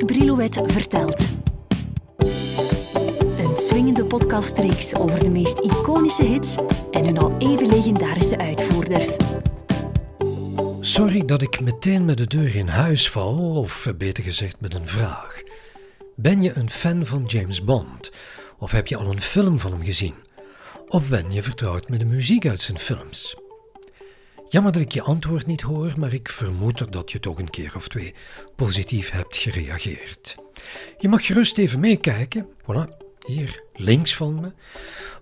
Mark Brilouet vertelt. Een swingende podcastreeks over de meest iconische hits en hun al even legendarische uitvoerders. Sorry dat ik meteen met de deur in huis val, of beter gezegd met een vraag. Ben je een fan van James Bond? Of heb je al een film van hem gezien? Of ben je vertrouwd met de muziek uit zijn films? Jammer dat ik je antwoord niet hoor, maar ik vermoed dat je toch een keer of twee positief hebt gereageerd. Je mag gerust even meekijken. Voilà, hier links van me.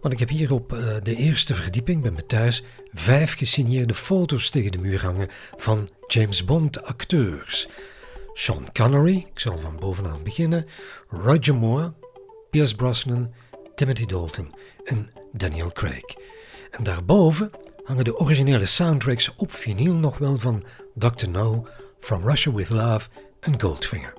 Want ik heb hier op uh, de eerste verdieping bij me thuis vijf gesigneerde foto's tegen de muur hangen van James Bond acteurs. Sean Connery, ik zal van bovenaan beginnen, Roger Moore, Pierce Brosnan, Timothy Dalton en Daniel Craig. En daarboven hangen de originele soundtracks op vinyl nog wel van Dr. No, From Russia With Love en Goldfinger.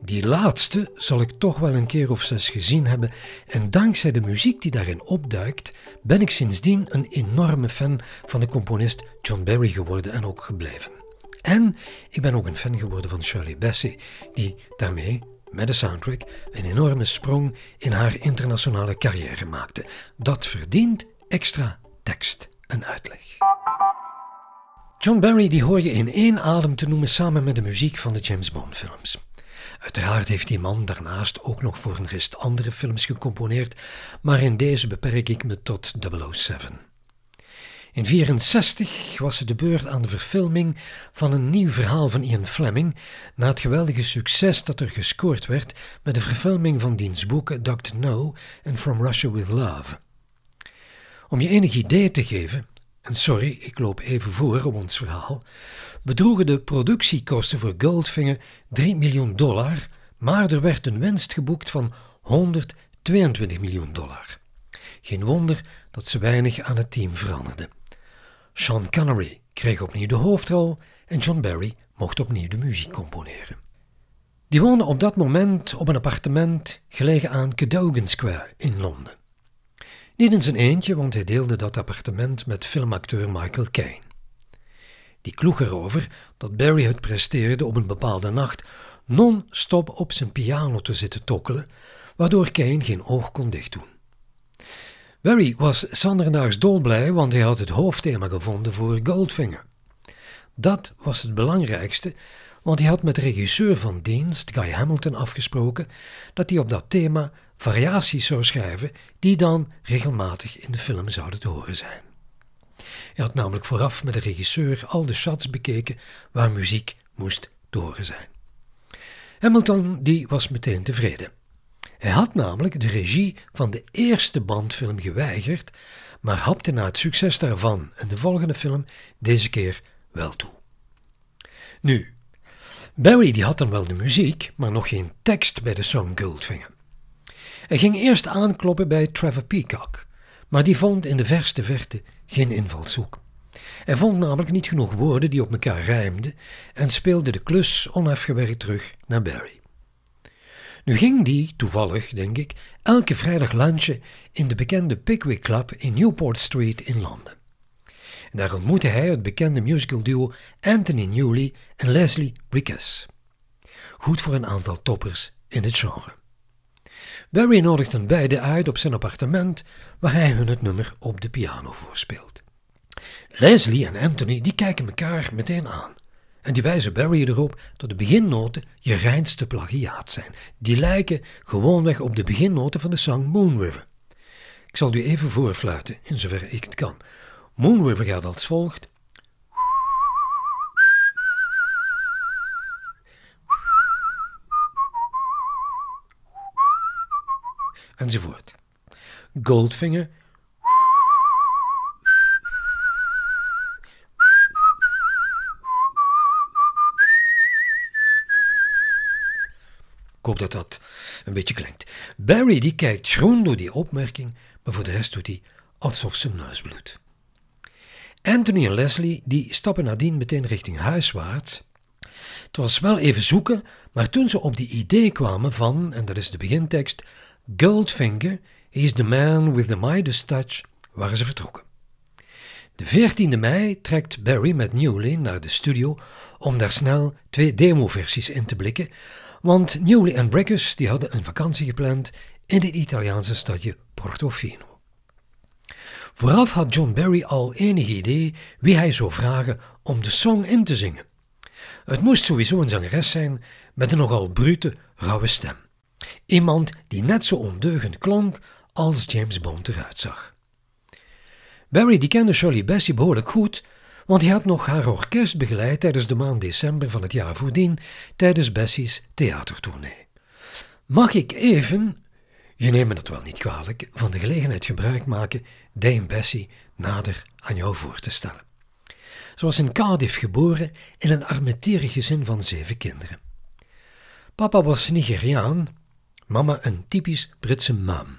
Die laatste zal ik toch wel een keer of zes gezien hebben en dankzij de muziek die daarin opduikt, ben ik sindsdien een enorme fan van de componist John Barry geworden en ook gebleven. En ik ben ook een fan geworden van Shirley Bassey, die daarmee met de soundtrack een enorme sprong in haar internationale carrière maakte. Dat verdient extra tekst en uitleg. John Barry die hoor je in één adem te noemen samen met de muziek van de James Bond films. Uiteraard heeft die man daarnaast ook nog voor een rest andere films gecomponeerd, maar in deze beperk ik me tot 007. In 1964 was het de beurt aan de verfilming van een nieuw verhaal van Ian Fleming, na het geweldige succes dat er gescoord werd met de verfilming van diens boeken Dr. No en From Russia with Love. Om je enig idee te geven, en sorry, ik loop even voor op ons verhaal, bedroegen de productiekosten voor Goldfinger 3 miljoen dollar, maar er werd een winst geboekt van 122 miljoen dollar. Geen wonder dat ze weinig aan het team veranderden. Sean Connery kreeg opnieuw de hoofdrol en John Barry mocht opnieuw de muziek componeren. Die woonde op dat moment op een appartement gelegen aan Cadogan Square in Londen. Niet in zijn eentje, want hij deelde dat appartement met filmacteur Michael Caine. Die kloeg erover dat Barry het presteerde op een bepaalde nacht non-stop op zijn piano te zitten tokkelen, waardoor Caine geen oog kon dichtdoen. Barry was zanderdaags dolblij, want hij had het hoofdthema gevonden voor Goldfinger. Dat was het belangrijkste, want hij had met regisseur van dienst, Guy Hamilton, afgesproken dat hij op dat thema variaties zou schrijven die dan regelmatig in de film zouden te horen zijn. Hij had namelijk vooraf met de regisseur al de shots bekeken waar muziek moest te horen zijn. Hamilton die was meteen tevreden. Hij had namelijk de regie van de eerste bandfilm geweigerd, maar hapte na het succes daarvan en de volgende film deze keer wel toe. Nu, Barry die had dan wel de muziek, maar nog geen tekst bij de song Goldfinger. Hij ging eerst aankloppen bij Trevor Peacock, maar die vond in de verste verte geen invalshoek. Hij vond namelijk niet genoeg woorden die op elkaar rijmden en speelde de klus onafgewerkt terug naar Barry. Nu ging die, toevallig denk ik, elke vrijdag lunchen in de bekende Pickwick Club in Newport Street in Londen. En daar ontmoette hij het bekende musical duo Anthony Newley en Leslie Wickes. Goed voor een aantal toppers in het genre. Barry nodigt hen beiden uit op zijn appartement, waar hij hun het nummer op de piano voorspeelt. Leslie en Anthony die kijken elkaar meteen aan. En die wijzen Barry erop dat de beginnoten je reinste plagiaat zijn. Die lijken gewoonweg op de beginnoten van de song Moon River. Ik zal u even voorfluiten, in zover ik het kan. Moon River gaat als volgt. Enzovoort. Goldfinger Ik hoop dat dat een beetje klinkt. Barry die kijkt schroen door die opmerking, maar voor de rest doet hij alsof zijn neus bloedt. Anthony en Leslie die stappen nadien meteen richting huiswaarts. Het was wel even zoeken, maar toen ze op die idee kwamen van, en dat is de begintekst, Goldfinger, is the man with the Midas touch, waren ze vertrokken. De 14e mei trekt Barry met Newley naar de studio om daar snel twee demoversies in te blikken, Want Newley en Brickers die hadden een vakantie gepland in het Italiaanse stadje Portofino. Vooraf had John Barry al enig idee wie hij zou vragen om de song in te zingen. Het moest sowieso een zangeres zijn met een nogal brute, rauwe stem. Iemand die net zo ondeugend klonk als James Bond eruit zag. Barry die kende Shirley Bassey behoorlijk goed, want hij had nog haar orkest begeleid tijdens de maand december van het jaar voordien tijdens Bessie's theatertournee. Mag ik even, je neemt me dat wel niet kwalijk, van de gelegenheid gebruik maken Dame Bessie nader aan jou voor te stellen. Ze was in Cardiff geboren in een armetierig gezin van zeven kinderen. Papa was Nigeriaan, mama een typisch Britse mam.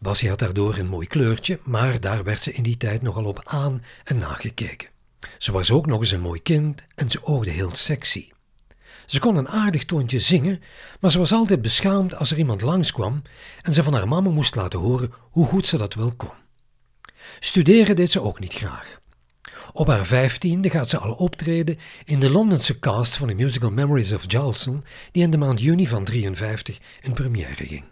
Bassie had daardoor een mooi kleurtje, maar daar werd ze in die tijd nogal op aan en nagekeken. Ze was ook nog eens een mooi kind en ze oogde heel sexy. Ze kon een aardig toontje zingen, maar ze was altijd beschaamd als er iemand langskwam en ze van haar mama moest laten horen hoe goed ze dat wel kon. Studeren deed ze ook niet graag. Op haar vijftiende gaat ze al optreden in de Londense cast van de musical Memories of Jolson, die in de maand juni van 53 in première ging.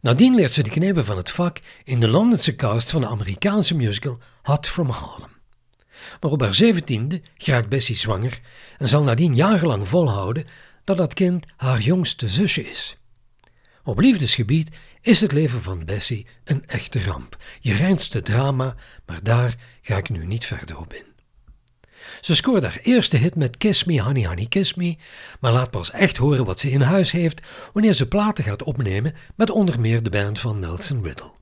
Nadien leert ze de knepen van het vak in de Londense cast van de Amerikaanse musical Hot from Harlem. Maar op haar zeventiende geraakt Bessie zwanger en zal nadien jarenlang volhouden dat dat kind haar jongste zusje is. Op liefdesgebied is het leven van Bessie een echte ramp. Je reinste drama, maar daar ga ik nu niet verder op in. Ze scoort haar eerste hit met Kiss Me Honey Honey Kiss Me, maar laat pas echt horen wat ze in huis heeft wanneer ze platen gaat opnemen met onder meer de band van Nelson Riddle.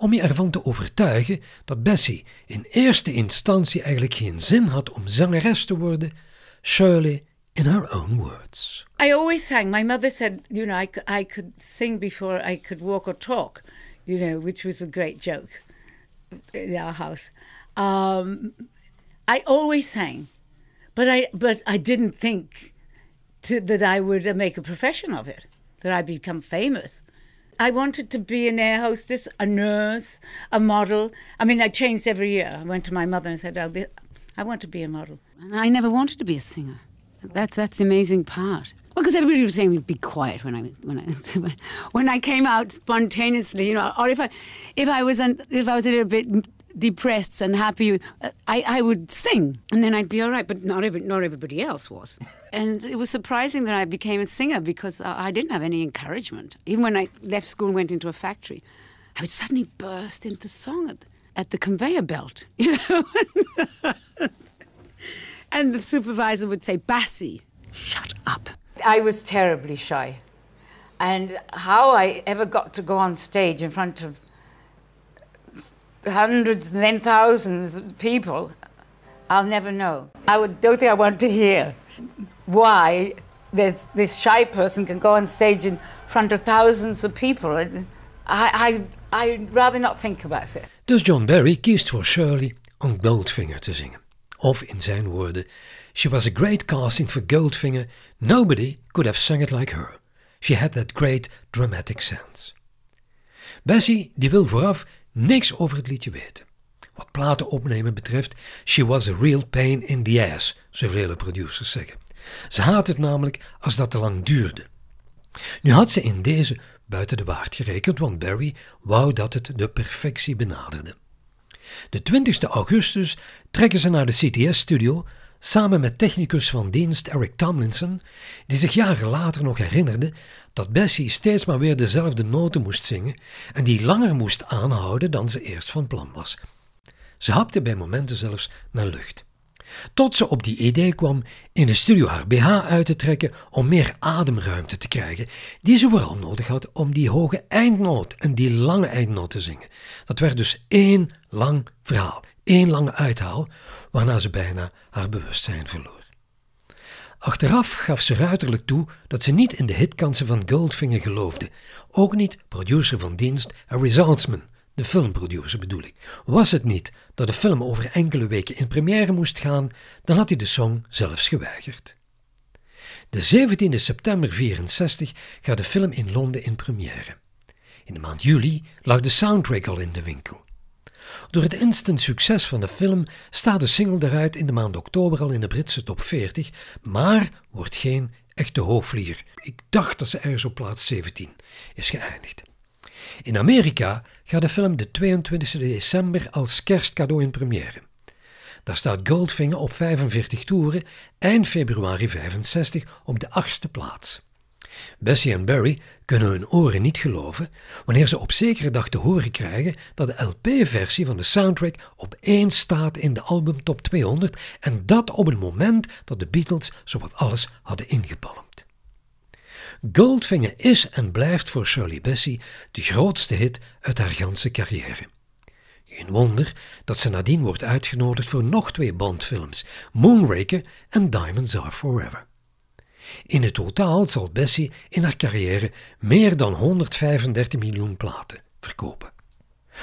Om je ervan te overtuigen dat Bessie in eerste instantie eigenlijk geen zin had om zangeres te worden, Shirley in her own words. I always sang. My mother said, you know, I, I could sing before I could walk or talk, you know, which was a great joke in our house. Um, I always sang, but I but I didn't think to, that I would make a profession of it, that I'd become famous. I wanted to be an air hostess, a nurse, a model. I mean, I changed every year. I went to my mother and said, oh, I want to be a model. And I never wanted to be a singer. That's that's the amazing part. Well, because everybody was saying, "Be quiet" when I when I when I came out spontaneously, you know, or if I if I was if I was a little bit depressed and happy, uh, I, I would sing, and then I'd be all right. But not every, not everybody else was. and it was surprising that I became a singer because I didn't have any encouragement. Even when I left school and went into a factory, I would suddenly burst into song at, at the conveyor belt. You know. and the supervisor would say, "Bassy, shut up." I was terribly shy, and how I ever got to go on stage in front of hundreds and then thousands of people, I'll never know. I would, don't think I want to hear why this, this shy person can go on stage in front of thousands of people. I, I, I'd rather not think about it. Dus John Barry kiest voor Shirley om Goldfinger te zingen. Of in zijn woorden, she was a great casting for Goldfinger. Nobody could have sung it like her. She had that great dramatic sense. Bessie die wil vooraf niks over het liedje weten. Wat platen opnemen betreft, she was a real pain in the ass, zo vele producers zeggen. Ze haat het namelijk als dat te lang duurde. Nu had ze in deze buiten de waard gerekend, want Barry wou dat het de perfectie benaderde. De 20 augustus trekken ze naar de CTS-studio samen met technicus van dienst Eric Tomlinson, die zich jaren later nog herinnerde dat Bessie steeds maar weer dezelfde noten moest zingen en die langer moest aanhouden dan ze eerst van plan was. Ze hapte bij momenten zelfs naar lucht. Tot ze op die idee kwam in de studio haar BH uit te trekken om meer ademruimte te krijgen, die ze vooral nodig had om die hoge eindnoot en die lange eindnoot te zingen. Dat werd dus één lang verhaal, één lange uithaal, waarna ze bijna haar bewustzijn verloor. Achteraf gaf ze ruiterlijk toe dat ze niet in de hitkansen van Goldfinger geloofde, ook niet producer van dienst Harry Saltzman, de filmproducer bedoel ik. Was het niet dat de film over enkele weken in première moest gaan, dan had hij de song zelfs geweigerd. De 17 september 64 gaat de film in Londen in première. In de maand juli lag de soundtrack al in de winkel. Door het instant succes van de film staat de single eruit in de maand oktober al in de Britse top 40, maar wordt geen echte hoogvlieger. Ik dacht dat ze ergens op plaats 17 is geëindigd. In Amerika gaat de film de 22 december als kerstcadeau in première. Daar staat Goldfinger op 45 toeren, eind februari 65 op de achtste plaats. Bessie en Barry kunnen hun oren niet geloven wanneer ze op zekere dag te horen krijgen dat de LP-versie van de soundtrack op één staat in de album Top 200 en dat op het moment dat de Beatles zowat alles hadden ingepalmd. Goldfinger is en blijft voor Shirley Bessie de grootste hit uit haar ganse carrière. Geen wonder dat ze nadien wordt uitgenodigd voor nog twee Bondfilms, Moonraker en Diamonds Are Forever. In het totaal zal Bessie in haar carrière meer dan 135 miljoen platen verkopen.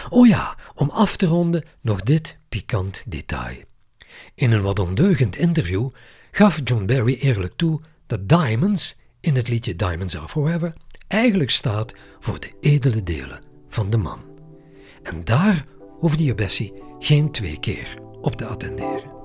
Oh ja, om af te ronden nog dit pikant detail. In een wat ondeugend interview gaf John Barry eerlijk toe dat Diamonds in het liedje Diamonds Are Forever eigenlijk staat voor de edele delen van de man. En daar hoefde je Bessie geen twee keer op te attenderen.